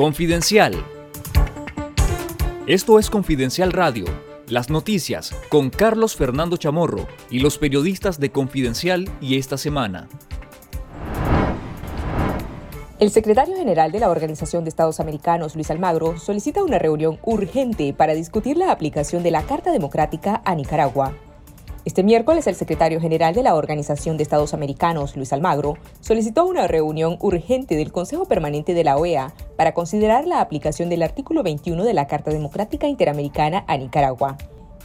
Confidencial. Esto es Confidencial Radio, las noticias con Carlos Fernando Chamorro y los periodistas de Confidencial y esta semana. El secretario general de la Organización de Estados Americanos, Luis Almagro, solicita una reunión urgente para discutir la aplicación de la Carta Democrática a Nicaragua. Este miércoles, el secretario general de la Organización de Estados Americanos, Luis Almagro, solicitó una reunión urgente del Consejo Permanente de la OEA para considerar la aplicación del artículo 21 de la Carta Democrática Interamericana a Nicaragua.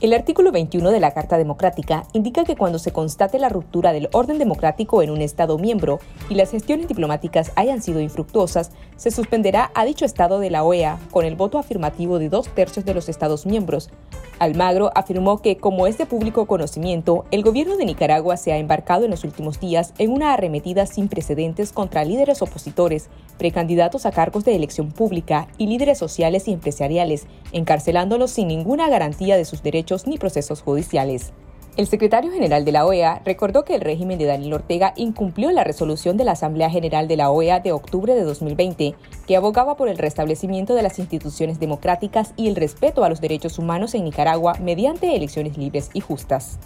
El artículo 21 de la Carta Democrática indica que cuando se constate la ruptura del orden democrático en un Estado miembro y las gestiones diplomáticas hayan sido infructuosas, se suspenderá a dicho Estado de la OEA con el voto afirmativo de dos tercios de los Estados miembros. Almagro afirmó que, como es de público conocimiento, el gobierno de Nicaragua se ha embarcado en los últimos días en una arremetida sin precedentes contra líderes opositores, precandidatos a cargos de elección pública y líderes sociales y empresariales, encarcelándolos sin ninguna garantía de sus derechos ni procesos judiciales. El secretario general de la OEA recordó que el régimen de Daniel Ortega incumplió la resolución de la Asamblea General de la OEA de octubre de 2020, que abogaba por el restablecimiento de las instituciones democráticas y el respeto a los derechos humanos en Nicaragua mediante elecciones libres y justas.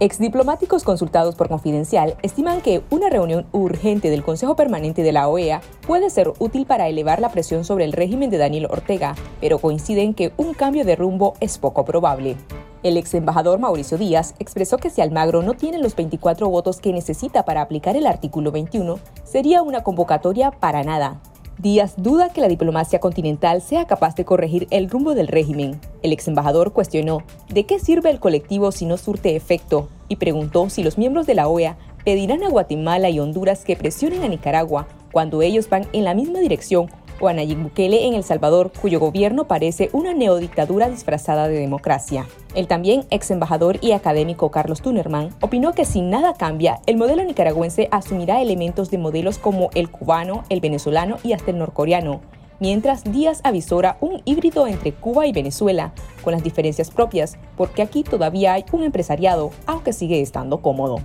Exdiplomáticos consultados por Confidencial estiman que una reunión urgente del Consejo Permanente de la OEA puede ser útil para elevar la presión sobre el régimen de Daniel Ortega, pero coinciden que un cambio de rumbo es poco probable. El ex embajador Mauricio Díaz expresó que si Almagro no tiene los 24 votos que necesita para aplicar el artículo 21, sería una convocatoria para nada. Díaz duda que la diplomacia continental sea capaz de corregir el rumbo del régimen. El ex embajador cuestionó de qué sirve el colectivo si no surte efecto y preguntó si los miembros de la OEA pedirán a Guatemala y Honduras que presionen a Nicaragua cuando ellos van en la misma dirección o a Nayib Bukele en El Salvador, cuyo gobierno parece una neodictadura disfrazada de democracia. El también ex embajador y académico Carlos Tunerman opinó que si nada cambia, el modelo nicaragüense asumirá elementos de modelos como el cubano, el venezolano y hasta el norcoreano, mientras Díaz avisora un híbrido entre Cuba y Venezuela, con las diferencias propias, porque aquí todavía hay un empresariado, aunque sigue estando cómodo.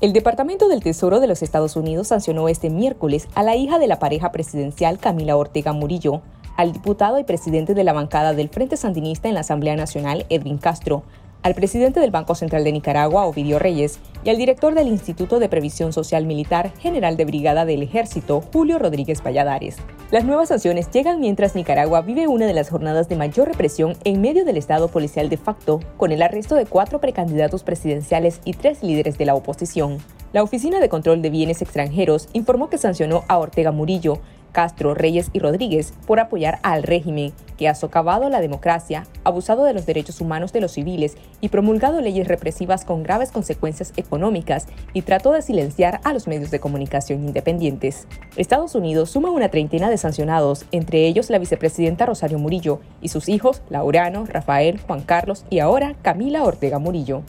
El Departamento del Tesoro de los Estados Unidos sancionó este miércoles a la hija de la pareja presidencial Camila Ortega Murillo, al diputado y presidente de la bancada del Frente Sandinista en la Asamblea Nacional, Edwin Castro, al presidente del Banco Central de Nicaragua, Ovidio Reyes, y al director del Instituto de Previsión Social Militar, general de brigada del Ejército, Julio Rodríguez Valladares. Las nuevas sanciones llegan mientras Nicaragua vive una de las jornadas de mayor represión en medio del estado policial de facto, con el arresto de cuatro precandidatos presidenciales y tres líderes de la oposición. La Oficina de Control de Bienes Extranjeros informó que sancionó a Ortega Murillo, Castro, Reyes y Rodríguez por apoyar al régimen que ha socavado la democracia, abusado de los derechos humanos de los civiles y promulgado leyes represivas con graves consecuencias económicas y trató de silenciar a los medios de comunicación independientes. Estados Unidos suma una treintena de sancionados, entre ellos la vicepresidenta Rosario Murillo y sus hijos Laurano, Rafael, Juan Carlos y ahora Camila Ortega Murillo.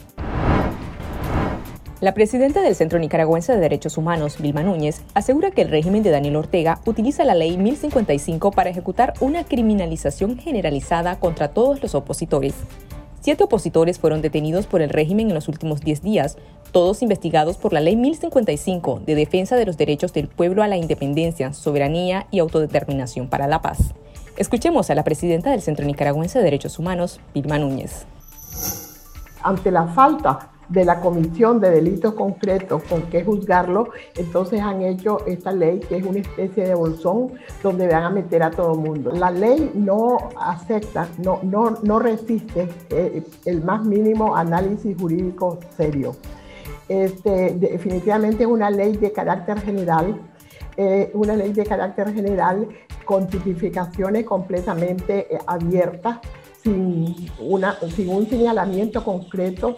La presidenta del Centro Nicaragüense de Derechos Humanos, Vilma Núñez, asegura que el régimen de Daniel Ortega utiliza la ley 1055 para ejecutar una criminalización generalizada contra todos los opositores. Siete opositores fueron detenidos por el régimen en los últimos 10 días, todos investigados por la Ley 1055 de Defensa de los Derechos del Pueblo a la Independencia, Soberanía y Autodeterminación para la Paz. Escuchemos a la presidenta del Centro Nicaragüense de Derechos Humanos, Vilma Núñez. Ante la falta de la comisión de delitos concretos con que juzgarlo, entonces han hecho esta ley que es una especie de bolsón donde van a meter a todo el mundo. La ley no acepta, no, no, no resiste eh, el más mínimo análisis jurídico serio. Este, definitivamente es una ley de carácter general, eh, una ley de carácter general con tipificaciones completamente eh, abiertas, sin, una, sin un señalamiento concreto.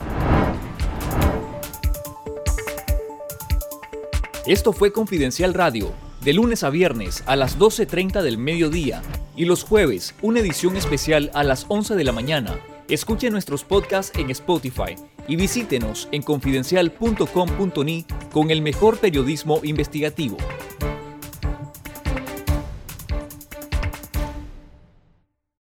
Esto fue Confidencial Radio, de lunes a viernes a las 12.30 del mediodía y los jueves una edición especial a las 11 de la mañana. Escuche nuestros podcasts en Spotify y visítenos en confidencial.com.ni con el mejor periodismo investigativo.